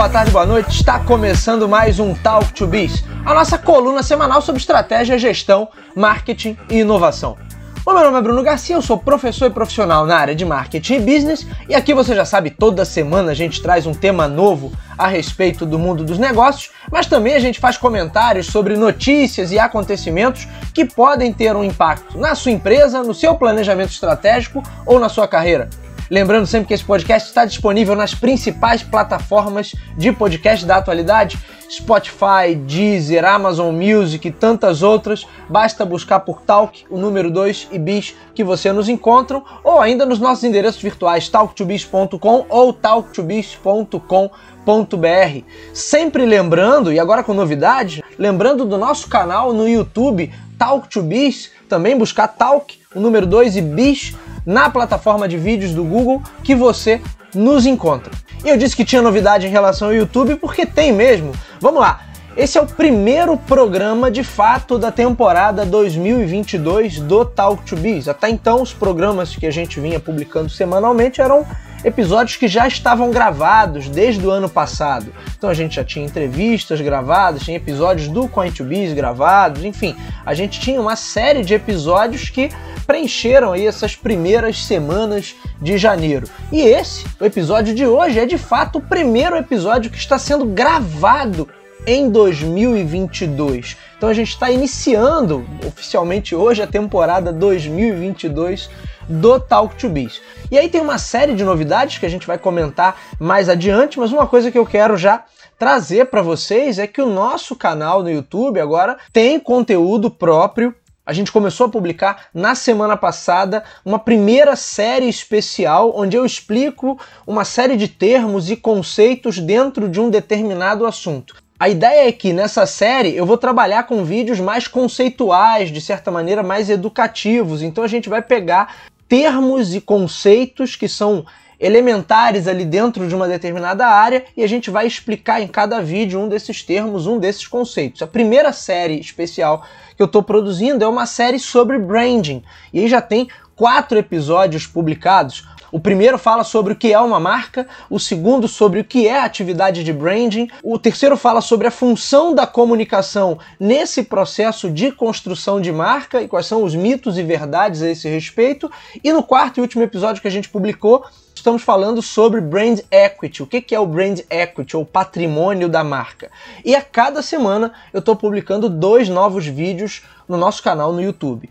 boa tarde, boa noite. Está começando mais um Talk to Biz, a nossa coluna semanal sobre estratégia, gestão, marketing e inovação. O meu nome é Bruno Garcia, eu sou professor e profissional na área de marketing e business, e aqui você já sabe, toda semana a gente traz um tema novo a respeito do mundo dos negócios, mas também a gente faz comentários sobre notícias e acontecimentos que podem ter um impacto na sua empresa, no seu planejamento estratégico ou na sua carreira. Lembrando sempre que esse podcast está disponível nas principais plataformas de podcast da atualidade: Spotify, Deezer, Amazon Music e tantas outras. Basta buscar por Talk, o número 2 e Bis que você nos encontram, ou ainda nos nossos endereços virtuais talktobis.com ou talktobis.com.br. Sempre lembrando, e agora com novidade, lembrando do nosso canal no YouTube Talk to Biz, também buscar Talk, o número 2 e Bis na plataforma de vídeos do Google que você nos encontra. E eu disse que tinha novidade em relação ao YouTube porque tem mesmo. Vamos lá. Esse é o primeiro programa de fato da temporada 2022 do Talk to Biz. Até então, os programas que a gente vinha publicando semanalmente eram episódios que já estavam gravados desde o ano passado. Então a gente já tinha entrevistas gravadas, tinha episódios do Coin2Biz gravados, enfim, a gente tinha uma série de episódios que preencheram aí essas primeiras semanas de janeiro. E esse, o episódio de hoje, é de fato o primeiro episódio que está sendo gravado em 2022. Então a gente está iniciando oficialmente hoje a temporada 2022 do Talk to Biz. E aí tem uma série de novidades que a gente vai comentar mais adiante, mas uma coisa que eu quero já trazer para vocês é que o nosso canal no YouTube agora tem conteúdo próprio a gente começou a publicar na semana passada uma primeira série especial onde eu explico uma série de termos e conceitos dentro de um determinado assunto. A ideia é que nessa série eu vou trabalhar com vídeos mais conceituais, de certa maneira mais educativos. Então a gente vai pegar termos e conceitos que são elementares ali dentro de uma determinada área e a gente vai explicar em cada vídeo um desses termos, um desses conceitos. A primeira série especial que eu estou produzindo é uma série sobre branding e aí já tem quatro episódios publicados. O primeiro fala sobre o que é uma marca, o segundo sobre o que é atividade de branding, o terceiro fala sobre a função da comunicação nesse processo de construção de marca e quais são os mitos e verdades a esse respeito, e no quarto e último episódio que a gente publicou, estamos falando sobre brand equity. O que é o brand equity, ou patrimônio da marca? E a cada semana eu estou publicando dois novos vídeos no nosso canal no YouTube.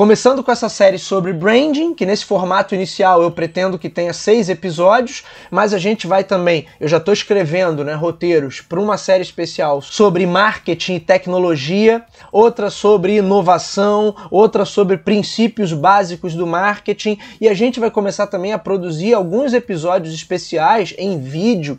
Começando com essa série sobre branding, que nesse formato inicial eu pretendo que tenha seis episódios, mas a gente vai também, eu já estou escrevendo né, roteiros para uma série especial sobre marketing e tecnologia, outra sobre inovação, outra sobre princípios básicos do marketing, e a gente vai começar também a produzir alguns episódios especiais em vídeo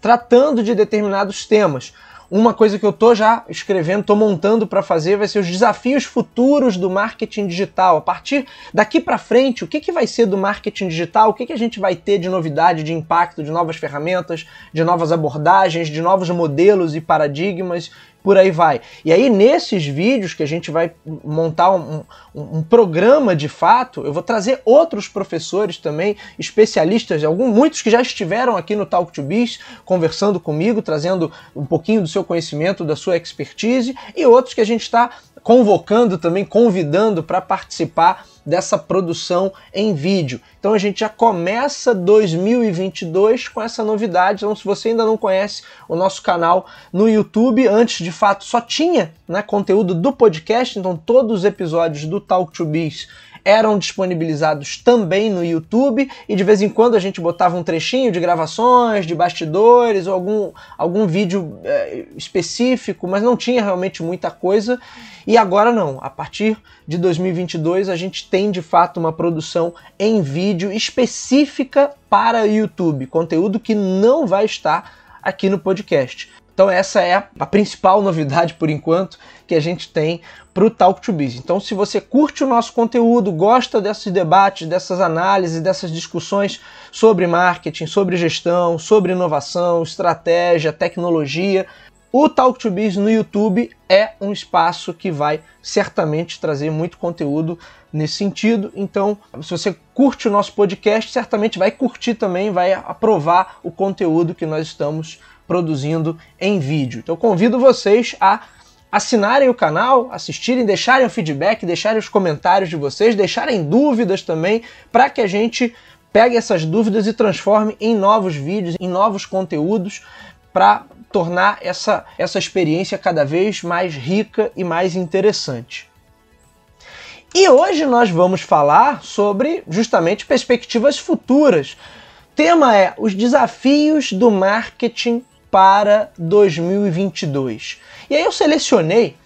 tratando de determinados temas. Uma coisa que eu tô já escrevendo, tô montando para fazer, vai ser os desafios futuros do marketing digital. A partir daqui para frente, o que, que vai ser do marketing digital? O que, que a gente vai ter de novidade, de impacto, de novas ferramentas, de novas abordagens, de novos modelos e paradigmas por aí vai. E aí, nesses vídeos que a gente vai montar um, um, um, programa de fato, eu vou trazer outros professores também, especialistas, alguns, muitos que já estiveram aqui no Talk to Biz, conversando comigo, trazendo um pouquinho do seu conhecimento, da sua expertise, e outros que a gente está convocando também, convidando para participar dessa produção em vídeo. Então a gente já começa 2022 com essa novidade. Então, se você ainda não conhece o nosso canal no YouTube, antes de fato só tinha né, conteúdo do podcast, então todos os episódios do Talk to Biz eram disponibilizados também no YouTube e de vez em quando a gente botava um trechinho de gravações, de bastidores ou algum, algum vídeo é, específico, mas não tinha realmente muita coisa. E agora não, a partir de 2022 a gente tem de fato uma produção em vídeo específica para YouTube, conteúdo que não vai estar aqui no podcast. Então essa é a principal novidade por enquanto que a gente tem para o Talk to Biz. Então se você curte o nosso conteúdo, gosta desses debates, dessas análises, dessas discussões sobre marketing, sobre gestão, sobre inovação, estratégia, tecnologia, o Talk to Biz no YouTube é um espaço que vai certamente trazer muito conteúdo nesse sentido. Então, se você curte o nosso podcast, certamente vai curtir também, vai aprovar o conteúdo que nós estamos produzindo em vídeo. Então, convido vocês a assinarem o canal, assistirem, deixarem o feedback, deixarem os comentários de vocês, deixarem dúvidas também, para que a gente pegue essas dúvidas e transforme em novos vídeos, em novos conteúdos para tornar essa, essa experiência cada vez mais rica e mais interessante. E hoje nós vamos falar sobre justamente perspectivas futuras. O tema é os desafios do marketing para 2022. E aí eu selecionei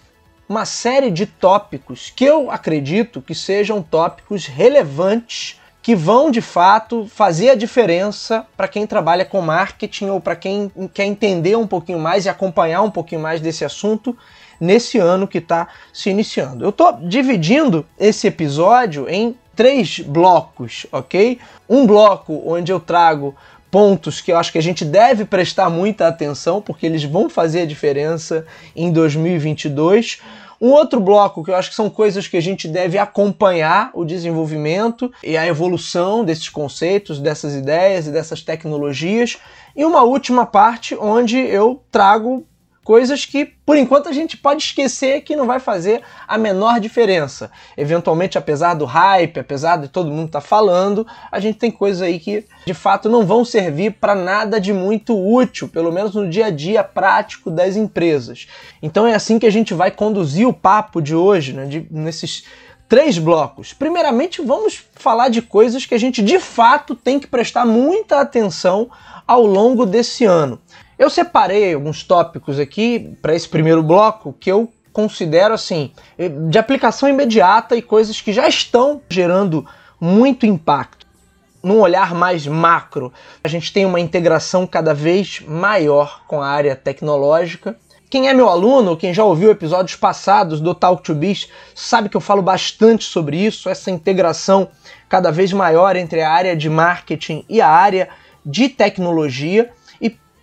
uma série de tópicos que eu acredito que sejam tópicos relevantes que vão de fato fazer a diferença para quem trabalha com marketing ou para quem quer entender um pouquinho mais e acompanhar um pouquinho mais desse assunto nesse ano que está se iniciando. Eu estou dividindo esse episódio em três blocos, ok? Um bloco onde eu trago pontos que eu acho que a gente deve prestar muita atenção porque eles vão fazer a diferença em 2022. Um outro bloco que eu acho que são coisas que a gente deve acompanhar o desenvolvimento e a evolução desses conceitos, dessas ideias e dessas tecnologias. E uma última parte onde eu trago coisas que por enquanto a gente pode esquecer que não vai fazer a menor diferença. Eventualmente, apesar do hype, apesar de todo mundo estar tá falando, a gente tem coisas aí que de fato não vão servir para nada de muito útil, pelo menos no dia a dia prático das empresas. Então é assim que a gente vai conduzir o papo de hoje, né, de, nesses três blocos. Primeiramente, vamos falar de coisas que a gente de fato tem que prestar muita atenção ao longo desse ano. Eu separei alguns tópicos aqui para esse primeiro bloco que eu considero assim de aplicação imediata e coisas que já estão gerando muito impacto. Num olhar mais macro, a gente tem uma integração cada vez maior com a área tecnológica. Quem é meu aluno, quem já ouviu episódios passados do Talk to Biz, sabe que eu falo bastante sobre isso, essa integração cada vez maior entre a área de marketing e a área de tecnologia.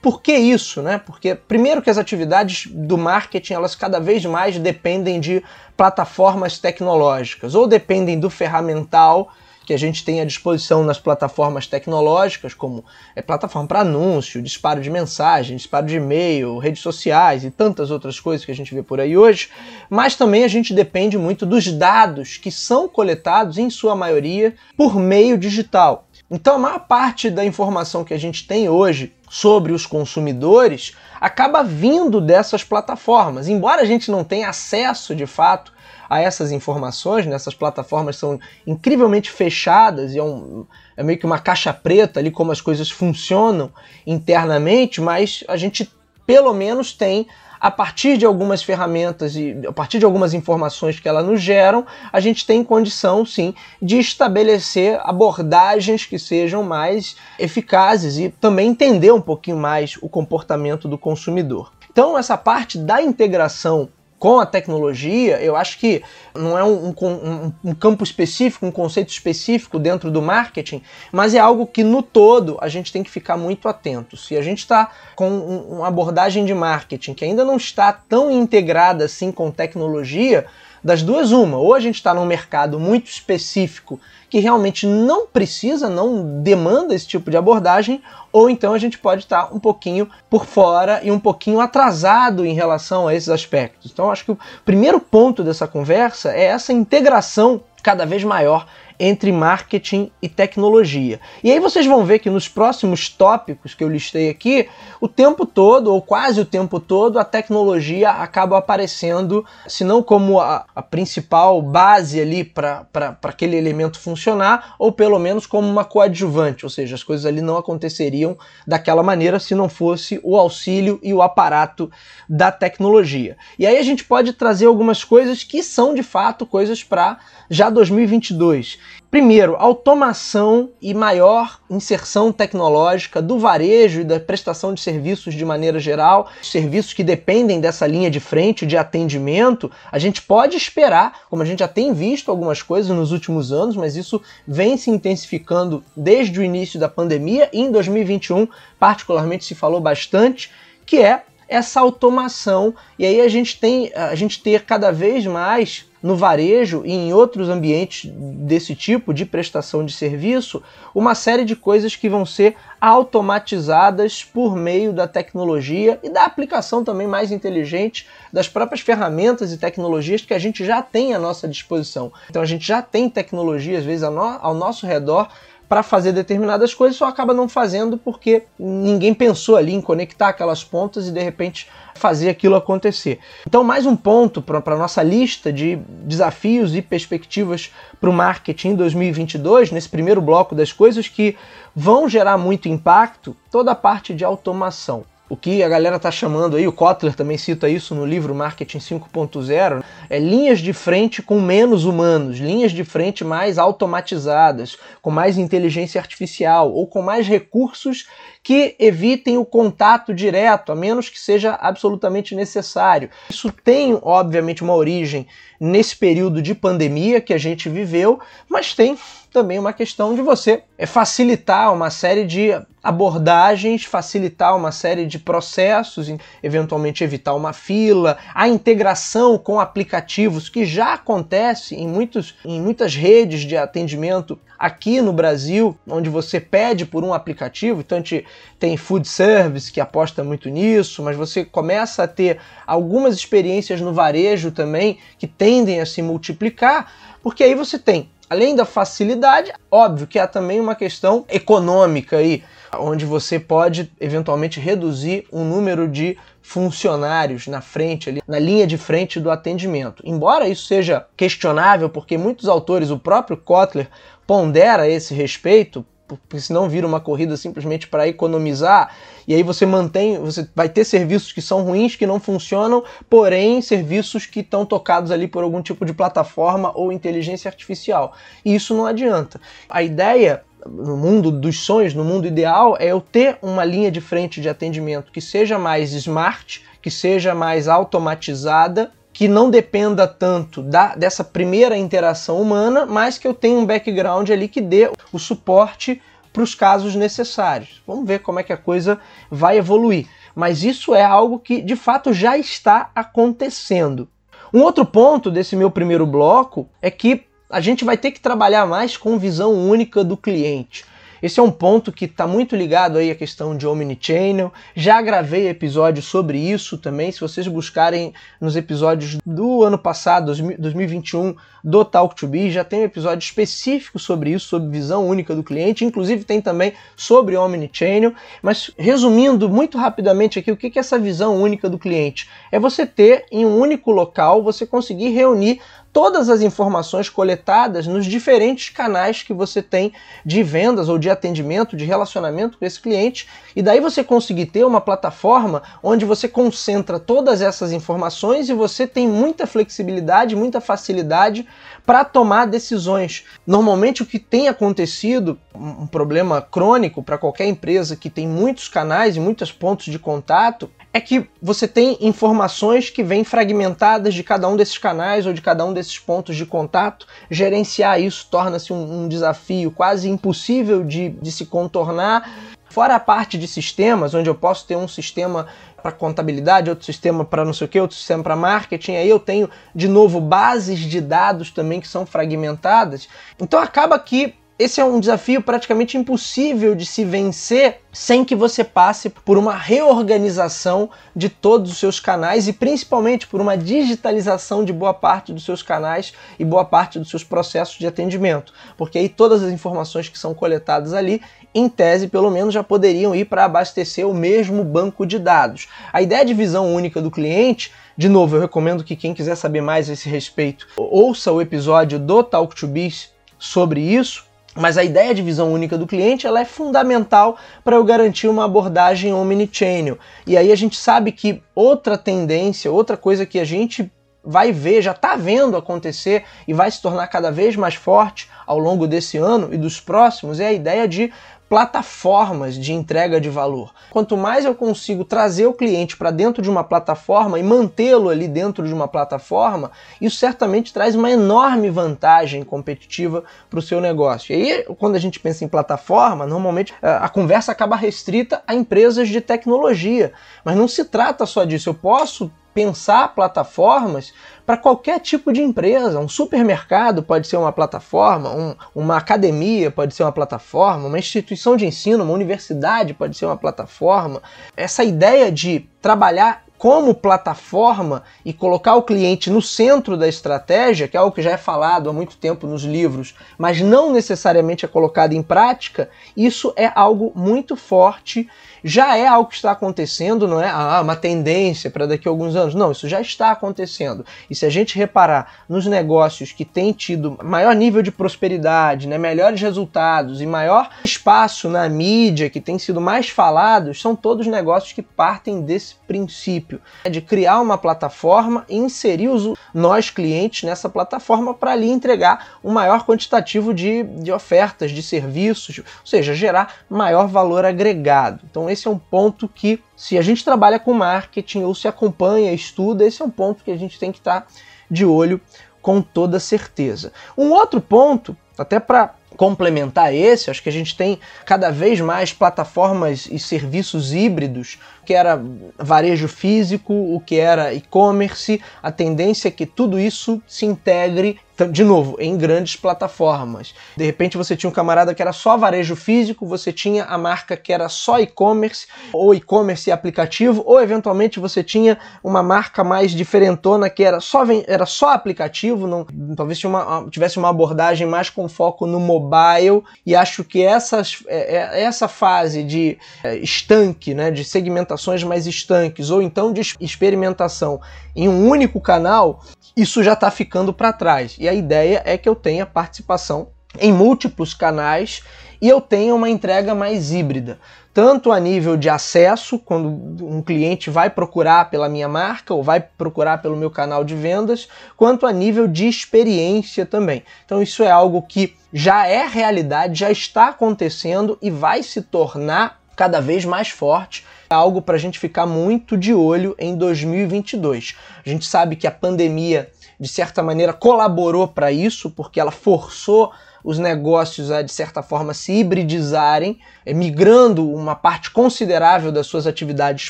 Por que isso, né? Porque primeiro que as atividades do marketing, elas cada vez mais dependem de plataformas tecnológicas ou dependem do ferramental que a gente tem à disposição nas plataformas tecnológicas, como é plataforma para anúncio, disparo de mensagem, disparo de e-mail, redes sociais e tantas outras coisas que a gente vê por aí hoje, mas também a gente depende muito dos dados que são coletados, em sua maioria, por meio digital. Então a maior parte da informação que a gente tem hoje sobre os consumidores acaba vindo dessas plataformas. Embora a gente não tenha acesso de fato a essas informações, né? essas plataformas são incrivelmente fechadas e é, um, é meio que uma caixa preta ali como as coisas funcionam internamente, mas a gente pelo menos tem a partir de algumas ferramentas e a partir de algumas informações que elas nos geram, a gente tem condição, sim, de estabelecer abordagens que sejam mais eficazes e também entender um pouquinho mais o comportamento do consumidor. Então, essa parte da integração com a tecnologia, eu acho que não é um, um, um, campo específico, um conceito específico dentro do marketing, mas é algo que no todo a gente tem que ficar muito atento. Se a gente está com uma abordagem de marketing que ainda não está tão integrada assim com tecnologia, das duas, uma, ou a gente está num mercado muito específico que realmente não precisa, não demanda esse tipo de abordagem, ou então a gente pode estar tá um pouquinho por fora e um pouquinho atrasado em relação a esses aspectos. Então acho que o primeiro ponto dessa conversa é essa integração cada vez maior entre marketing e tecnologia. E aí vocês vão ver que nos próximos tópicos que eu listei aqui, o tempo todo, ou quase o tempo todo, a tecnologia acaba aparecendo, se não como a, a principal base ali para aquele elemento funcionar, ou pelo menos como uma coadjuvante, ou seja, as coisas ali não aconteceriam daquela maneira se não fosse o auxílio e o aparato da tecnologia. E aí a gente pode trazer algumas coisas que são de fato coisas para já 2022 Primeiro, automação e maior inserção tecnológica do varejo e da prestação de serviços de maneira geral, serviços que dependem dessa linha de frente de atendimento. A gente pode esperar, como a gente já tem visto algumas coisas nos últimos anos, mas isso vem se intensificando desde o início da pandemia e em 2021, particularmente, se falou bastante, que é essa automação. E aí a gente tem a gente ter cada vez mais no varejo e em outros ambientes desse tipo de prestação de serviço, uma série de coisas que vão ser automatizadas por meio da tecnologia e da aplicação também mais inteligente das próprias ferramentas e tecnologias que a gente já tem à nossa disposição. Então a gente já tem tecnologia, às vezes, ao nosso redor para fazer determinadas coisas, só acaba não fazendo porque ninguém pensou ali em conectar aquelas pontas e de repente fazer aquilo acontecer. Então, mais um ponto para a nossa lista de desafios e perspectivas para o marketing em 2022, nesse primeiro bloco das coisas que vão gerar muito impacto, toda a parte de automação o que a galera está chamando aí, o Kotler também cita isso no livro Marketing 5.0, é linhas de frente com menos humanos, linhas de frente mais automatizadas, com mais inteligência artificial ou com mais recursos que evitem o contato direto, a menos que seja absolutamente necessário. Isso tem, obviamente, uma origem nesse período de pandemia que a gente viveu, mas tem também uma questão de você é facilitar uma série de abordagens, facilitar uma série de processos, eventualmente evitar uma fila, a integração com aplicativos que já acontece em, muitos, em muitas redes de atendimento aqui no Brasil, onde você pede por um aplicativo, então a gente tem food service que aposta muito nisso, mas você começa a ter algumas experiências no varejo também que tendem a se multiplicar, porque aí você tem Além da facilidade, óbvio que há também uma questão econômica aí, onde você pode eventualmente reduzir o número de funcionários na frente, ali, na linha de frente do atendimento. Embora isso seja questionável, porque muitos autores, o próprio Kotler, pondera esse respeito, porque senão vira uma corrida simplesmente para economizar, e aí você mantém, você vai ter serviços que são ruins, que não funcionam, porém serviços que estão tocados ali por algum tipo de plataforma ou inteligência artificial. E isso não adianta. A ideia no mundo dos sonhos, no mundo ideal, é eu ter uma linha de frente de atendimento que seja mais smart, que seja mais automatizada que não dependa tanto da, dessa primeira interação humana, mas que eu tenha um background ali que dê o suporte para os casos necessários. Vamos ver como é que a coisa vai evoluir. Mas isso é algo que de fato já está acontecendo. Um outro ponto desse meu primeiro bloco é que a gente vai ter que trabalhar mais com visão única do cliente. Esse é um ponto que está muito ligado aí à questão de omnichannel. Já gravei episódios sobre isso também. Se vocês buscarem nos episódios do ano passado, 2021, do Talk to Be, já tem um episódio específico sobre isso, sobre visão única do cliente. Inclusive tem também sobre omnichannel. Mas resumindo muito rapidamente aqui, o que é essa visão única do cliente? É você ter em um único local, você conseguir reunir todas as informações coletadas nos diferentes canais que você tem de vendas ou de atendimento, de relacionamento com esse cliente, e daí você conseguir ter uma plataforma onde você concentra todas essas informações e você tem muita flexibilidade, muita facilidade para tomar decisões. Normalmente o que tem acontecido, um problema crônico para qualquer empresa que tem muitos canais e muitos pontos de contato, é que você tem informações que vêm fragmentadas de cada um desses canais ou de cada um desses pontos de contato. Gerenciar isso torna-se um, um, desafio quase impossível de, de se contornar. Fora a parte de sistemas, onde eu posso ter um sistema para contabilidade, outro sistema para não sei o que, outro sistema para marketing, aí eu tenho de novo bases de dados também que são fragmentadas. Então acaba que esse é um desafio praticamente impossível de se vencer sem que você passe por uma reorganização de todos os seus canais e principalmente por uma digitalização de boa parte dos seus canais e boa parte dos seus processos de atendimento, porque aí todas as informações que são coletadas ali, em tese, pelo menos já poderiam ir para abastecer o mesmo banco de dados. A ideia de visão única do cliente de novo, eu recomendo que quem quiser saber mais a esse respeito, ouça o episódio do Talk to Biz sobre isso. Mas a ideia de visão única do cliente ela é fundamental para eu garantir uma abordagem omnichannel. E aí a gente sabe que outra tendência, outra coisa que a gente vai ver, já está vendo acontecer e vai se tornar cada vez mais forte ao longo desse ano e dos próximos é a ideia de plataformas de entrega de valor. Quanto mais eu consigo trazer o cliente para dentro de uma plataforma e mantê-lo ali dentro de uma plataforma, isso certamente traz uma enorme vantagem competitiva para o seu negócio. E aí, quando a gente pensa em plataforma, normalmente eh, a conversa acaba restrita a empresas de tecnologia, mas não se trata só disso. Eu posso pensar plataformas para qualquer tipo de empresa. Um supermercado pode ser uma plataforma, um, uma academia pode ser uma plataforma, uma instituição de ensino, uma universidade pode ser uma plataforma. Essa ideia de trabalhar como plataforma e colocar o cliente no centro da estratégia, que é algo que já é falado há muito tempo nos livros, mas não necessariamente é colocado em prática, isso é algo muito forte, já é algo que está acontecendo, não é ah, uma tendência para daqui a alguns anos. Não, isso já está acontecendo. E se a gente reparar nos negócios que têm tido maior nível de prosperidade, né, melhores resultados e maior espaço na mídia, que têm sido mais falados, são todos negócios que partem desse princípio princípio é de criar uma plataforma e inserir os, nós clientes nessa plataforma para ali entregar um maior quantitativo de, de ofertas, de serviços, ou seja, gerar maior valor agregado. Então esse é um ponto que, se a gente trabalha com marketing ou se acompanha, estuda, esse é um ponto que a gente tem que estar tá de olho com toda certeza. Um outro ponto, até para complementar esse, acho que a gente tem cada vez mais plataformas e serviços híbridos, que era varejo físico, o que era e-commerce, a tendência é que tudo isso se integre de novo, em grandes plataformas. De repente você tinha um camarada que era só varejo físico, você tinha a marca que era só e-commerce, ou e-commerce e aplicativo, ou eventualmente você tinha uma marca mais diferentona que era só, era só aplicativo, não, talvez uma, tivesse uma abordagem mais com foco no mobile, e acho que essas, é, é, essa fase de é, estanque, né, de segmentações mais estanques, ou então de experimentação em um único canal, isso já está ficando para trás. E a ideia é que eu tenha participação em múltiplos canais e eu tenha uma entrega mais híbrida, tanto a nível de acesso, quando um cliente vai procurar pela minha marca ou vai procurar pelo meu canal de vendas, quanto a nível de experiência também. Então isso é algo que já é realidade, já está acontecendo e vai se tornar cada vez mais forte é algo para a gente ficar muito de olho em 2022. A gente sabe que a pandemia, de certa maneira, colaborou para isso, porque ela forçou os negócios a, de certa forma, se hibridizarem, eh, migrando uma parte considerável das suas atividades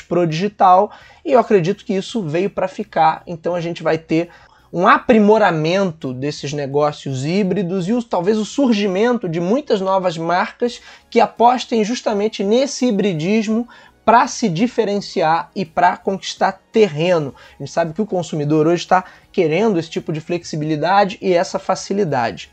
para o digital, e eu acredito que isso veio para ficar, então a gente vai ter um aprimoramento desses negócios híbridos e o, talvez o surgimento de muitas novas marcas que apostem justamente nesse hibridismo para se diferenciar e para conquistar terreno. A gente sabe que o consumidor hoje está querendo esse tipo de flexibilidade e essa facilidade.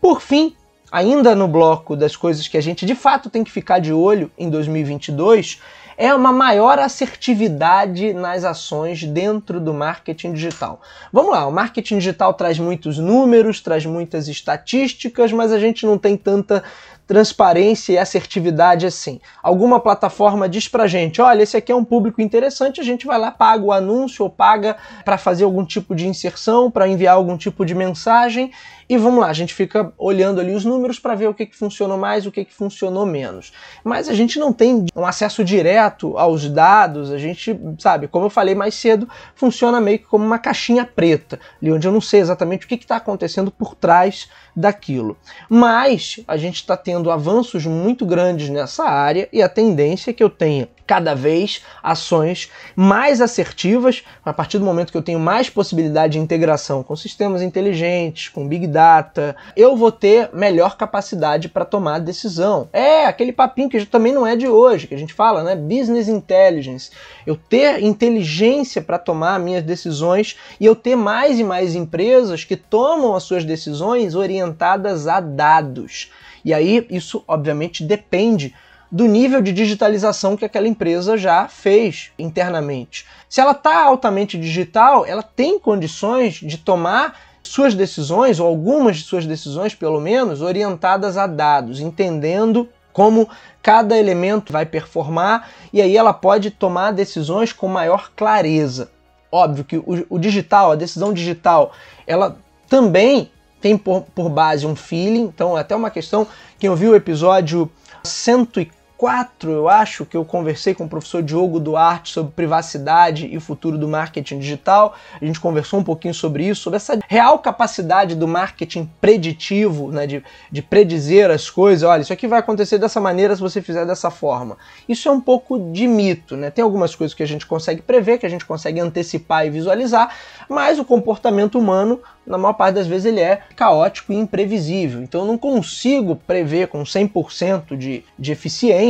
Por fim, ainda no bloco das coisas que a gente de fato tem que ficar de olho em 2022, é uma maior assertividade nas ações dentro do marketing digital. Vamos lá, o marketing digital traz muitos números, traz muitas estatísticas, mas a gente não tem tanta transparência e assertividade assim. Alguma plataforma diz pra gente, olha, esse aqui é um público interessante, a gente vai lá, paga o anúncio ou paga para fazer algum tipo de inserção, para enviar algum tipo de mensagem e vamos lá, a gente fica olhando ali os números para ver o que, que funcionou mais, o que, que funcionou menos. Mas a gente não tem um acesso direto aos dados, a gente, sabe, como eu falei mais cedo, funciona meio que como uma caixinha preta, ali onde eu não sei exatamente o que está acontecendo por trás daquilo. Mas a gente está tendo avanços muito grandes nessa área e a tendência é que eu tenha cada vez ações mais assertivas, a partir do momento que eu tenho mais possibilidade de integração com sistemas inteligentes, com big data, eu vou ter melhor capacidade para tomar decisão. É aquele papinho que também não é de hoje, que a gente fala, né? Business intelligence. Eu ter inteligência para tomar minhas decisões e eu ter mais e mais empresas que tomam as suas decisões orientadas a dados. E aí isso obviamente depende do nível de digitalização que aquela empresa já fez internamente. Se ela está altamente digital, ela tem condições de tomar suas decisões, ou algumas de suas decisões, pelo menos, orientadas a dados, entendendo como cada elemento vai performar, e aí ela pode tomar decisões com maior clareza. Óbvio que o, o digital, a decisão digital, ela também tem por, por base um feeling, então é até uma questão, quem ouviu o episódio 104, 4, eu acho, que eu conversei com o professor Diogo Duarte sobre privacidade e futuro do marketing digital. A gente conversou um pouquinho sobre isso, sobre essa real capacidade do marketing preditivo, né, de, de predizer as coisas. Olha, isso aqui vai acontecer dessa maneira se você fizer dessa forma. Isso é um pouco de mito, né? Tem algumas coisas que a gente consegue prever, que a gente consegue antecipar e visualizar, mas o comportamento humano na maior parte das vezes ele é caótico e imprevisível. Então eu não consigo prever com 100% de, de eficiência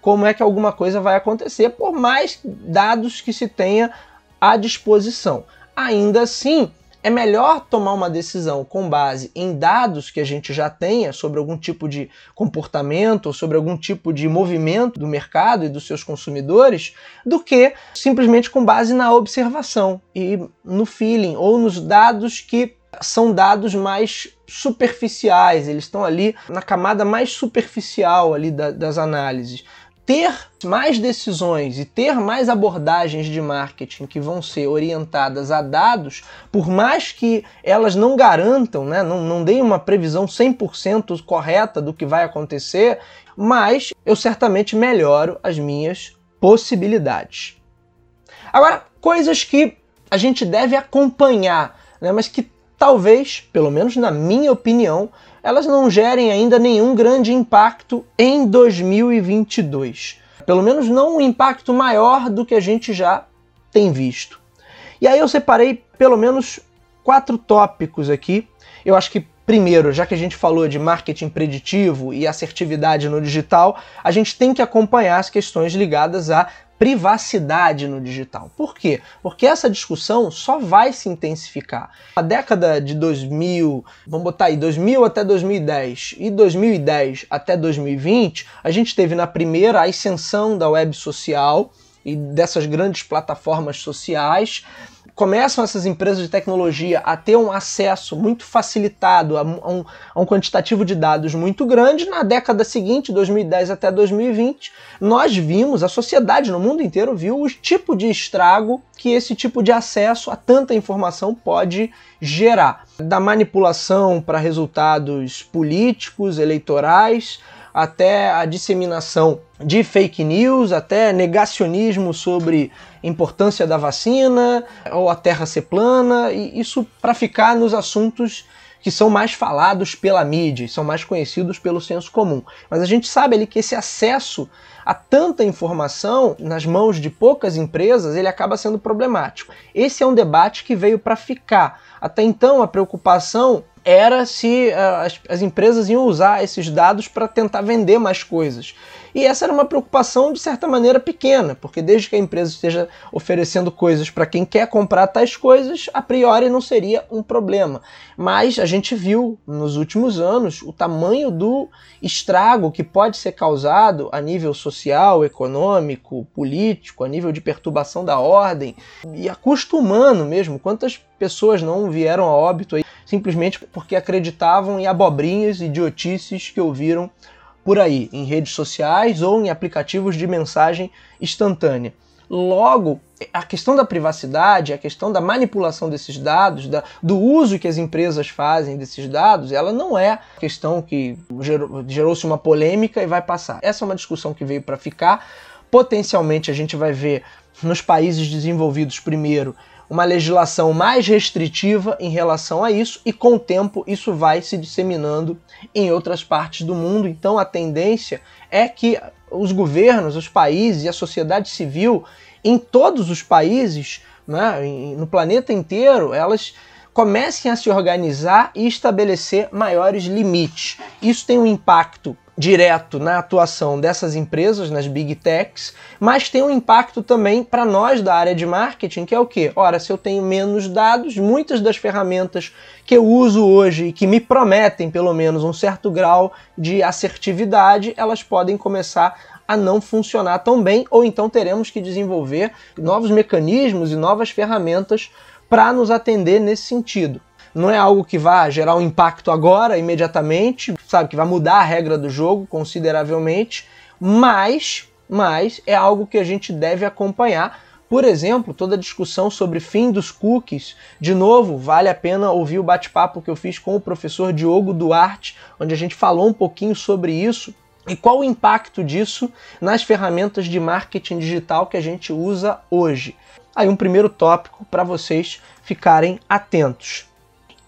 como é que alguma coisa vai acontecer, por mais dados que se tenha à disposição. Ainda assim, é melhor tomar uma decisão com base em dados que a gente já tenha sobre algum tipo de comportamento sobre algum tipo de movimento do mercado e dos seus consumidores do que simplesmente com base na observação e no feeling ou nos dados que são dados mais superficiais, eles estão ali na camada mais superficial ali da, das análises. Ter mais decisões e ter mais abordagens de marketing que vão ser orientadas a dados, por mais que elas não garantam, né, não, não deem uma previsão 100% correta do que vai acontecer, mas eu certamente melhoro as minhas possibilidades. Agora, coisas que a gente deve acompanhar, né, mas que talvez, pelo menos na minha opinião, elas não gerem ainda nenhum grande impacto em 2022. Pelo menos não um impacto maior do que a gente já tem visto. E aí eu separei pelo menos quatro tópicos aqui. Eu acho que Primeiro, já que a gente falou de marketing preditivo e assertividade no digital, a gente tem que acompanhar as questões ligadas à privacidade no digital. Por quê? Porque essa discussão só vai se intensificar. A década de 2000, vamos botar aí 2000 até 2010 e 2010 até 2020, a gente teve na primeira a ascensão da web social e dessas grandes plataformas sociais começam essas empresas de tecnologia a ter um acesso muito facilitado a um, a um, quantitativo de dados muito grande, na década seguinte, 2010 até 2020, nós vimos, a sociedade no mundo inteiro viu o tipo de estrago que esse tipo de acesso a tanta informação pode gerar. Da manipulação para resultados políticos, eleitorais, até a disseminação de fake news, até negacionismo sobre importância da vacina ou a Terra ser plana, e isso para ficar nos assuntos que são mais falados pela mídia, são mais conhecidos pelo senso comum. Mas a gente sabe ali que esse acesso a tanta informação nas mãos de poucas empresas, ele acaba sendo problemático. Esse é um debate que veio para ficar. Até então, a preocupação era se uh, as, as, empresas iam usar esses dados para tentar vender mais coisas. E essa era uma preocupação, de certa maneira, pequena, porque desde que a empresa esteja oferecendo coisas para quem quer comprar tais coisas, a priori não seria um problema. Mas a gente viu nos últimos anos o tamanho do estrago que pode ser causado a nível social, econômico, político, a nível de perturbação da ordem e a custo humano mesmo. Quantas pessoas não vieram a óbito aí simplesmente porque acreditavam em abobrinhas e idiotices que ouviram por aí, em redes sociais ou em aplicativos de mensagem instantânea. Logo, a questão da privacidade, a questão da manipulação desses dados, da, do uso que as empresas fazem desses dados, ela não é questão que gerou, gerou-se uma polêmica e vai passar. Essa é uma discussão que veio para ficar. Potencialmente a gente vai ver nos países desenvolvidos primeiro uma legislação mais restritiva em relação a isso, e com o tempo isso vai se disseminando em outras partes do mundo. Então a tendência é que os governos, os países e a sociedade civil em todos os países, né, no planeta inteiro, elas comecem a se organizar e estabelecer maiores limites. Isso tem um impacto direto na atuação dessas empresas, nas big techs, mas tem um impacto também para nós da área de marketing, que é o quê? Ora, se eu tenho menos dados, muitas das ferramentas que eu uso hoje e que me prometem pelo menos um certo grau de assertividade, elas podem começar a não funcionar tão bem, ou então teremos que desenvolver novos mecanismos e novas ferramentas para nos atender nesse sentido não é algo que vá gerar um impacto agora, imediatamente, sabe, que vai mudar a regra do jogo consideravelmente, mas, mas é algo que a gente deve acompanhar Por exemplo, toda a discussão sobre fim dos cookies. De novo, vale a pena ouvir o bate-papo que eu fiz com o professor Diogo Duarte, onde a gente falou um pouquinho sobre isso e qual o impacto disso nas ferramentas de marketing digital que a gente usa hoje. Aí um primeiro tópico para vocês ficarem atentos.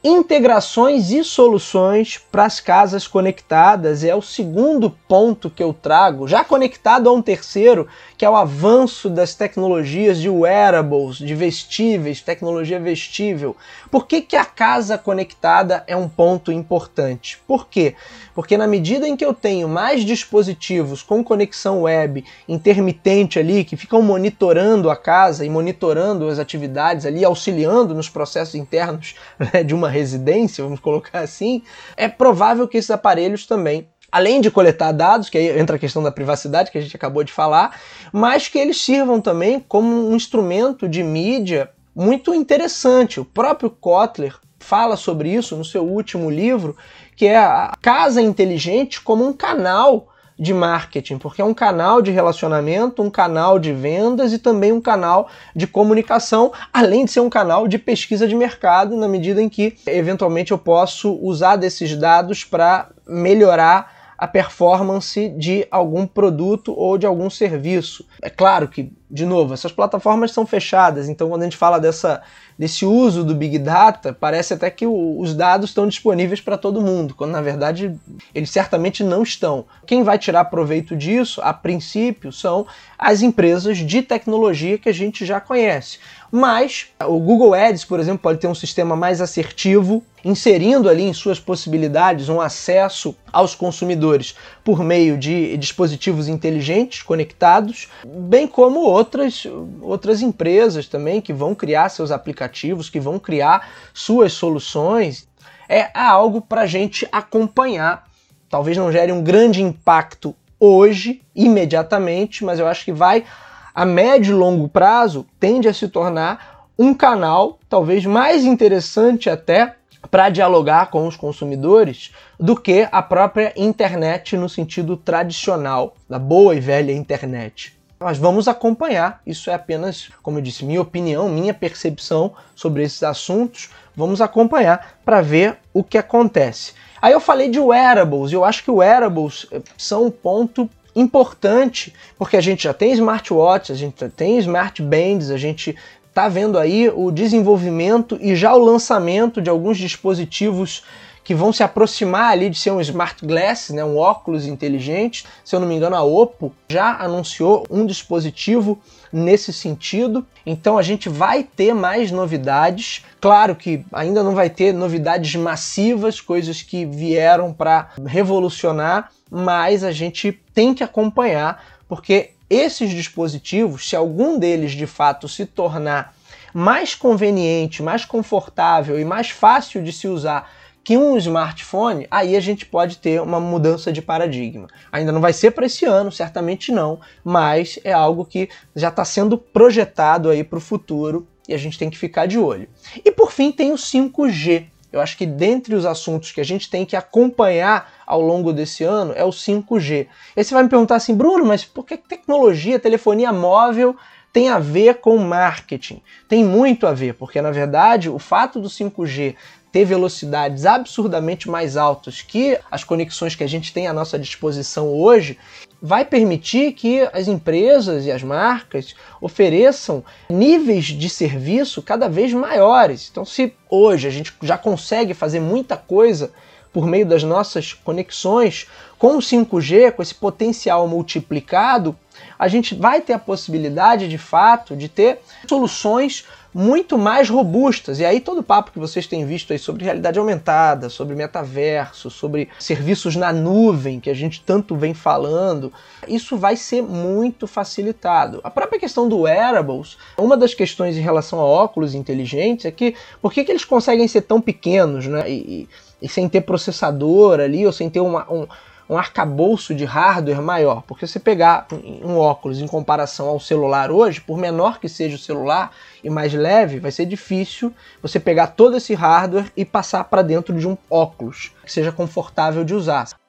Integrações e soluções para as casas conectadas é o segundo ponto que eu trago, já conectado a um terceiro, que é o avanço das tecnologias de wearables, de vestíveis, tecnologia vestível. Por que, que a casa conectada é um ponto importante? Por quê? Porque na medida em que eu tenho mais dispositivos com conexão web intermitente ali, que ficam monitorando a casa e monitorando as atividades ali, auxiliando nos processos internos né, de uma residência, vamos colocar assim, é provável que esses aparelhos também além de coletar dados, que aí entra a questão da privacidade que a gente acabou de falar, mas que eles sirvam também como um instrumento de mídia muito interessante. O próprio Kotler fala sobre isso no seu último livro, que é a casa inteligente como um canal de marketing, porque é um canal de relacionamento, um canal de vendas e também um canal de comunicação, além de ser um canal de pesquisa de mercado, na medida em que eventualmente eu posso usar desses dados para melhorar a performance de algum produto ou de algum serviço. É claro que, de novo, essas plataformas são fechadas, então quando a gente fala dessa desse uso do Big Data, parece até que o, os dados estão disponíveis para todo mundo, quando na verdade eles certamente não estão. Quem vai tirar proveito disso, a princípio, são as empresas de tecnologia que a gente já conhece. Mas o Google Ads, por exemplo, pode ter um sistema mais assertivo, inserindo ali em suas possibilidades um acesso aos consumidores por meio de dispositivos inteligentes conectados, bem como outras, outras empresas também que vão criar seus aplicativos, que vão criar suas soluções. É algo para a gente acompanhar. Talvez não gere um grande impacto hoje, imediatamente, mas eu acho que vai a médio e longo prazo tende a se tornar um canal talvez mais interessante até para dialogar com os consumidores do que a própria internet no sentido tradicional, da boa e velha internet. Mas vamos acompanhar, isso é apenas, como eu disse, minha opinião, minha percepção sobre esses assuntos. Vamos acompanhar para ver o que acontece. Aí eu falei de wearables, eu acho que wearables são um ponto importante, porque a gente já tem smartwatches, a gente já tem smart bands, a gente está vendo aí o desenvolvimento e já o lançamento de alguns dispositivos que vão se aproximar ali de ser um smart glass, né, um óculos inteligente. Se eu não me engano, a Oppo já anunciou um dispositivo nesse sentido. Então a gente vai ter mais novidades. Claro que ainda não vai ter novidades massivas, coisas que vieram para revolucionar, mas a gente tem que acompanhar, porque esses dispositivos, se algum deles de fato se tornar mais conveniente, mais confortável e mais fácil de se usar que um smartphone, aí a gente pode ter uma mudança de paradigma. Ainda não vai ser para esse ano, certamente não, mas é algo que já está sendo projetado aí para o futuro e a gente tem que ficar de olho. E por fim tem o 5G. Eu acho que dentre os assuntos que a gente tem que acompanhar ao longo desse ano é o 5G. E você vai me perguntar assim, Bruno, mas por que tecnologia, telefonia móvel tem a ver com marketing? Tem muito a ver, porque na verdade o fato do 5G ter velocidades absurdamente mais altas que as conexões que a gente tem à nossa disposição hoje, vai permitir que as empresas e as marcas ofereçam níveis de serviço cada vez maiores. Então, se hoje a gente já consegue fazer muita coisa por meio das nossas conexões, com o 5G, com esse potencial multiplicado, a gente vai ter a possibilidade de fato de ter soluções muito mais robustas. E aí todo o papo que vocês têm visto aí sobre realidade aumentada, sobre metaverso, sobre serviços na nuvem que a gente tanto vem falando, isso vai ser muito facilitado. A própria questão do wearables, uma das questões em relação a óculos inteligentes é que por que, que eles conseguem ser tão pequenos, né? E, e, e sem ter processador ali, ou sem ter uma, um, um arcabouço de hardware maior. Porque se pegar um óculos em comparação ao celular hoje, por menor que seja o celular e mais leve, vai ser difícil você pegar todo esse hardware e passar para dentro de um óculos que seja confortável de usar.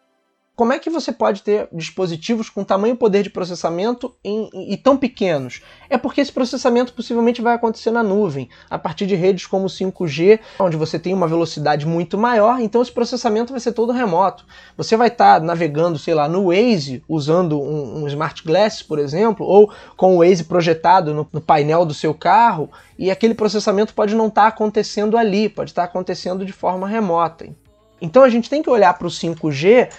Como é que você pode ter dispositivos com tamanho poder de processamento em, em, e tão pequenos? É porque esse processamento possivelmente vai acontecer na nuvem, a partir de redes como 5G, onde você tem uma velocidade muito maior, então esse processamento vai ser todo remoto. Você vai estar tá navegando, sei lá, no Waze, usando um, um, Smart Glass, por exemplo, ou com o Waze projetado no, no painel do seu carro, e aquele processamento pode não estar tá acontecendo ali, pode estar tá acontecendo de forma remota. Então a gente tem que olhar para o 5G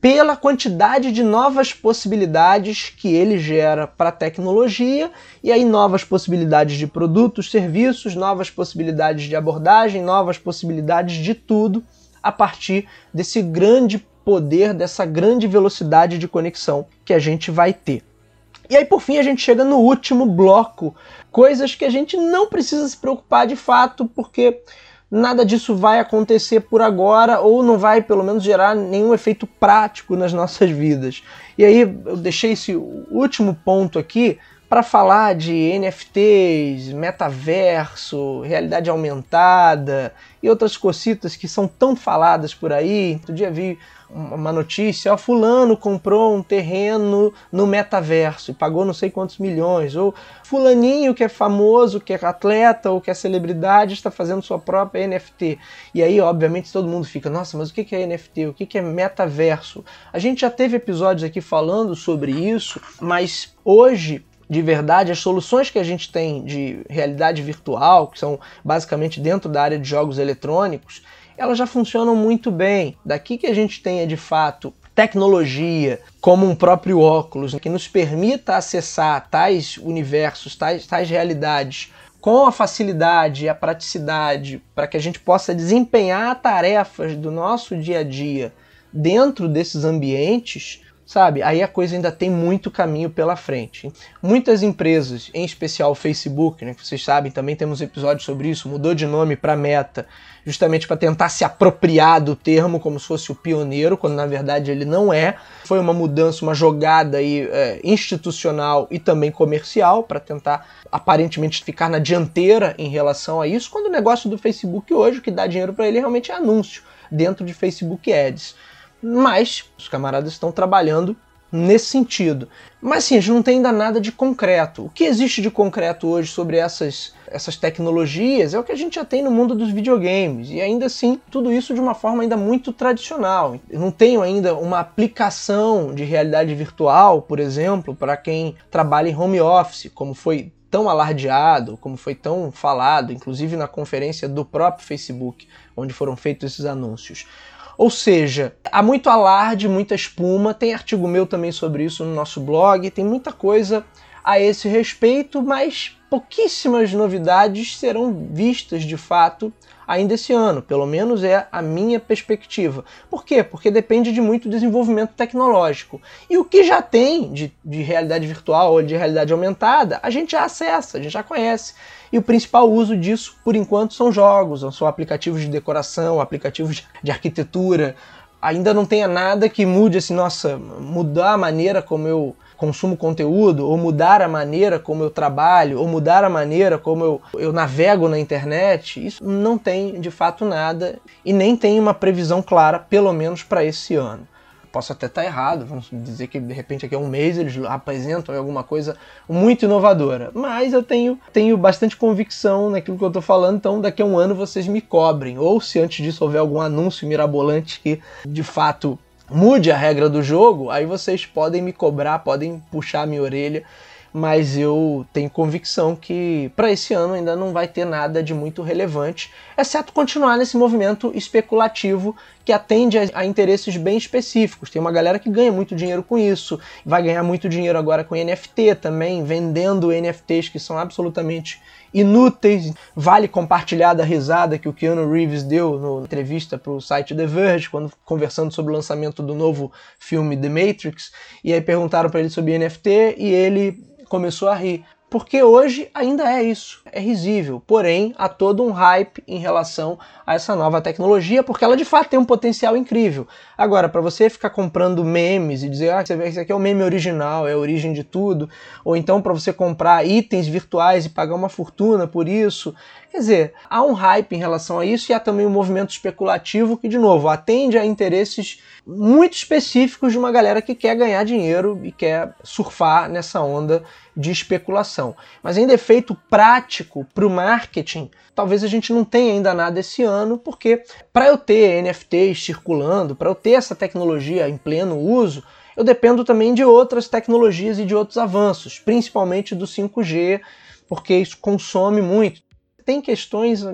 pela quantidade de novas possibilidades que ele gera para a tecnologia, e aí novas possibilidades de produtos, serviços, novas possibilidades de abordagem, novas possibilidades de tudo a partir desse grande poder, dessa grande velocidade de conexão que a gente vai ter. E aí, por fim, a gente chega no último bloco, coisas que a gente não precisa se preocupar de fato, porque nada disso vai acontecer por agora ou não vai, pelo menos, gerar nenhum efeito prático nas nossas vidas. E aí eu deixei esse último ponto aqui para falar de NFTs, metaverso, realidade aumentada e outras cositas que são tão faladas por aí. Outro dia vi uma notícia, ó, fulano comprou um terreno no metaverso e pagou não sei quantos milhões, ou fulaninho que é famoso, que é atleta ou que é celebridade está fazendo sua própria NFT. E aí, obviamente, todo mundo fica, nossa, mas o que é NFT? O que é metaverso? A gente já teve episódios aqui falando sobre isso, mas hoje de verdade, as soluções que a gente tem de realidade virtual, que são basicamente dentro da área de jogos eletrônicos, elas já funcionam muito bem. Daqui que a gente tenha de fato tecnologia, como um próprio óculos, que nos permita acessar tais universos, tais, tais realidades com a facilidade e a praticidade para que a gente possa desempenhar tarefas do nosso dia a dia dentro desses ambientes, sabe? Aí a coisa ainda tem muito caminho pela frente. Muitas empresas, em especial o Facebook, né, que vocês sabem, também temos episódios sobre isso, mudou de nome para Meta, justamente para tentar se apropriar do termo como se fosse o pioneiro, quando na verdade ele não é. Foi uma mudança, uma jogada aí, é, institucional e também comercial para tentar aparentemente ficar na dianteira em relação a isso, quando o negócio do Facebook hoje, o que dá dinheiro para ele realmente é anúncio dentro de Facebook Ads. Mas os camaradas estão trabalhando nesse sentido. Mas sim, a gente não tem ainda nada de concreto. O que existe de concreto hoje sobre essas, essas tecnologias é o que a gente já tem no mundo dos videogames. E ainda assim, tudo isso de uma forma ainda muito tradicional. Eu não tenho ainda uma aplicação de realidade virtual, por exemplo, para quem trabalha em home office, como foi tão alardeado, como foi tão falado, inclusive na conferência do próprio Facebook, onde foram feitos esses anúncios. Ou seja, há muito alarde, muita espuma. Tem artigo meu também sobre isso no nosso blog. Tem muita coisa a esse respeito, mas pouquíssimas novidades serão vistas de fato ainda esse ano, pelo menos é a minha perspectiva. Por quê? Porque depende de muito desenvolvimento tecnológico. E o que já tem de, de realidade virtual ou de realidade aumentada, a gente já acessa, a gente já conhece. E o principal uso disso, por enquanto, são jogos, são aplicativos de decoração, aplicativos de arquitetura. Ainda não tenha nada que mude assim, nossa, mudar a maneira como eu consumo conteúdo, ou mudar a maneira como eu trabalho, ou mudar a maneira como eu, eu navego na internet, isso não tem de fato nada e nem tem uma previsão clara, pelo menos para esse ano. Posso até estar errado, vamos dizer que de repente aqui a um mês eles apresentam alguma coisa muito inovadora, mas eu tenho, tenho bastante convicção naquilo que eu estou falando, então daqui a um ano vocês me cobrem, ou se antes disso houver algum anúncio mirabolante que de fato mude a regra do jogo, aí vocês podem me cobrar, podem puxar minha orelha, mas eu tenho convicção que para esse ano ainda não vai ter nada de muito relevante, exceto continuar nesse movimento especulativo que atende a, a, interesses bem específicos. Tem uma galera que ganha muito dinheiro com isso, vai ganhar muito dinheiro agora com NFT também, vendendo NFTs que são absolutamente inúteis. Vale compartilhar da risada que o Keanu Reeves deu na entrevista para o site The Verge, quando conversando sobre o lançamento do novo filme The Matrix, e aí perguntaram para ele sobre NFT e ele começou a rir. Porque hoje ainda é isso, é risível. Porém, há todo um hype em relação a essa nova tecnologia, porque ela de fato tem um potencial incrível. Agora, para você ficar comprando memes e dizer, ah, esse aqui é o meme original, é a origem de tudo, ou então para você comprar itens virtuais e pagar uma fortuna por isso, Quer dizer, há um hype em relação a isso e há também um movimento especulativo que, de novo, atende a interesses muito específicos de uma galera que quer ganhar dinheiro e quer surfar nessa onda de especulação. Mas em defeito prático para o marketing, talvez a gente não tenha ainda nada esse ano, porque para eu ter NFTs circulando, para eu ter essa tecnologia em pleno uso, eu dependo também de outras tecnologias e de outros avanços, principalmente do 5G, porque isso consome muito tem questões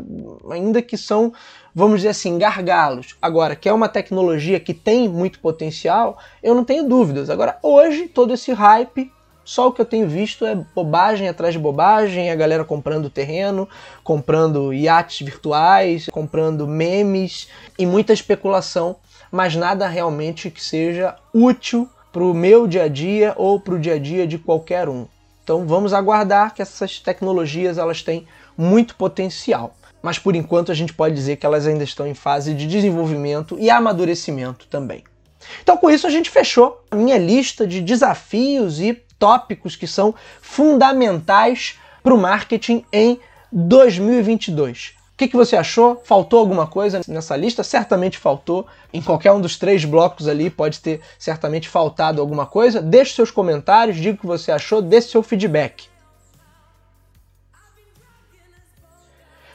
ainda que são, vamos dizer assim, gargalos. Agora, que é uma tecnologia que tem muito potencial, eu não tenho dúvidas. Agora, hoje, todo esse hype, só o que eu tenho visto é bobagem atrás de bobagem, a galera comprando terreno, comprando iates virtuais, comprando memes e muita especulação, mas nada realmente que seja útil para o meu dia a dia ou para o dia a dia de qualquer um. Então vamos aguardar que essas tecnologias elas têm muito potencial. Mas por enquanto a gente pode dizer que elas ainda estão em fase de desenvolvimento e amadurecimento também. Então com isso a gente fechou a minha lista de desafios e tópicos que são fundamentais para o marketing em 2022. O que, que, você achou? Faltou alguma coisa nessa lista? Certamente faltou. Em qualquer um dos três blocos ali pode ter certamente faltado alguma coisa. Deixe seus comentários, diga o que você achou, dê seu feedback.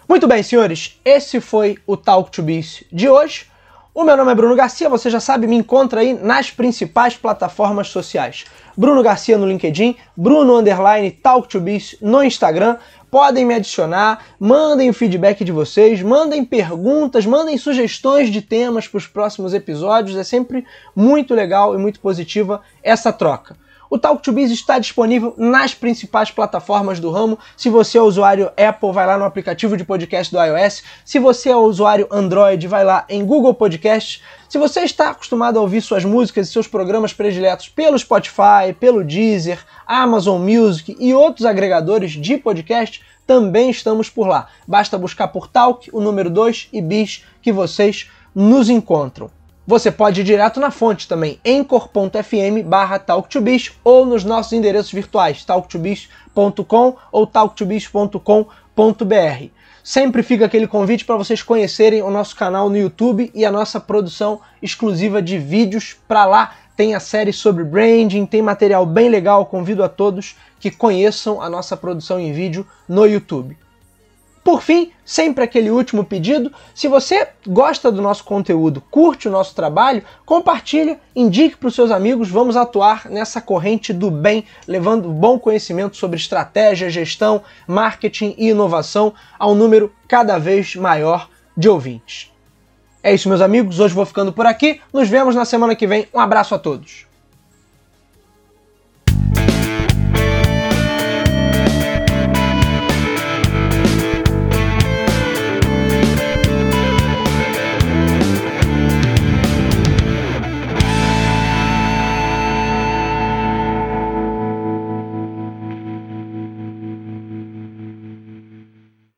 Muito bem, senhores, esse foi o Talk to Biz de hoje. O meu nome é Bruno Garcia, você já sabe, me encontra aí nas principais plataformas sociais. Bruno Garcia no LinkedIn, Bruno Underline Talk to Biz no Instagram. Podem me adicionar, mandem o feedback de vocês, mandem perguntas, mandem sugestões de temas para os próximos episódios. É sempre muito legal e muito positiva essa troca. O Talk to Biz está disponível nas principais plataformas do ramo. Se você é usuário Apple, vai lá no aplicativo de podcast do iOS. Se você é usuário Android, vai lá em Google Podcasts. Se você está acostumado a ouvir suas músicas e seus programas prediletos pelo Spotify, pelo Deezer, Amazon Music e outros agregadores de podcast, também estamos por lá. Basta buscar por Talk, o número 2 e Bis que vocês nos encontram. Você pode ir direto na fonte também, em cor.fm barra talktobiz ou nos nossos endereços virtuais, talktobiz.com ou talktobiz.com.br. Sempre fica aquele convite para vocês conhecerem o nosso canal no YouTube e a nossa produção exclusiva de vídeos para lá. Tem a série sobre branding, tem material bem legal. Convido a todos que conheçam a nossa produção em vídeo no YouTube. Por fim, sempre aquele último pedido, se você gosta do nosso conteúdo, curte o nosso trabalho, compartilhe, indique para os seus amigos, vamos atuar nessa corrente do bem, levando bom conhecimento sobre estratégia, gestão, marketing e inovação a um número cada vez maior de ouvintes. É isso, meus amigos, hoje vou ficando por aqui, nos vemos na semana que vem, um abraço a todos.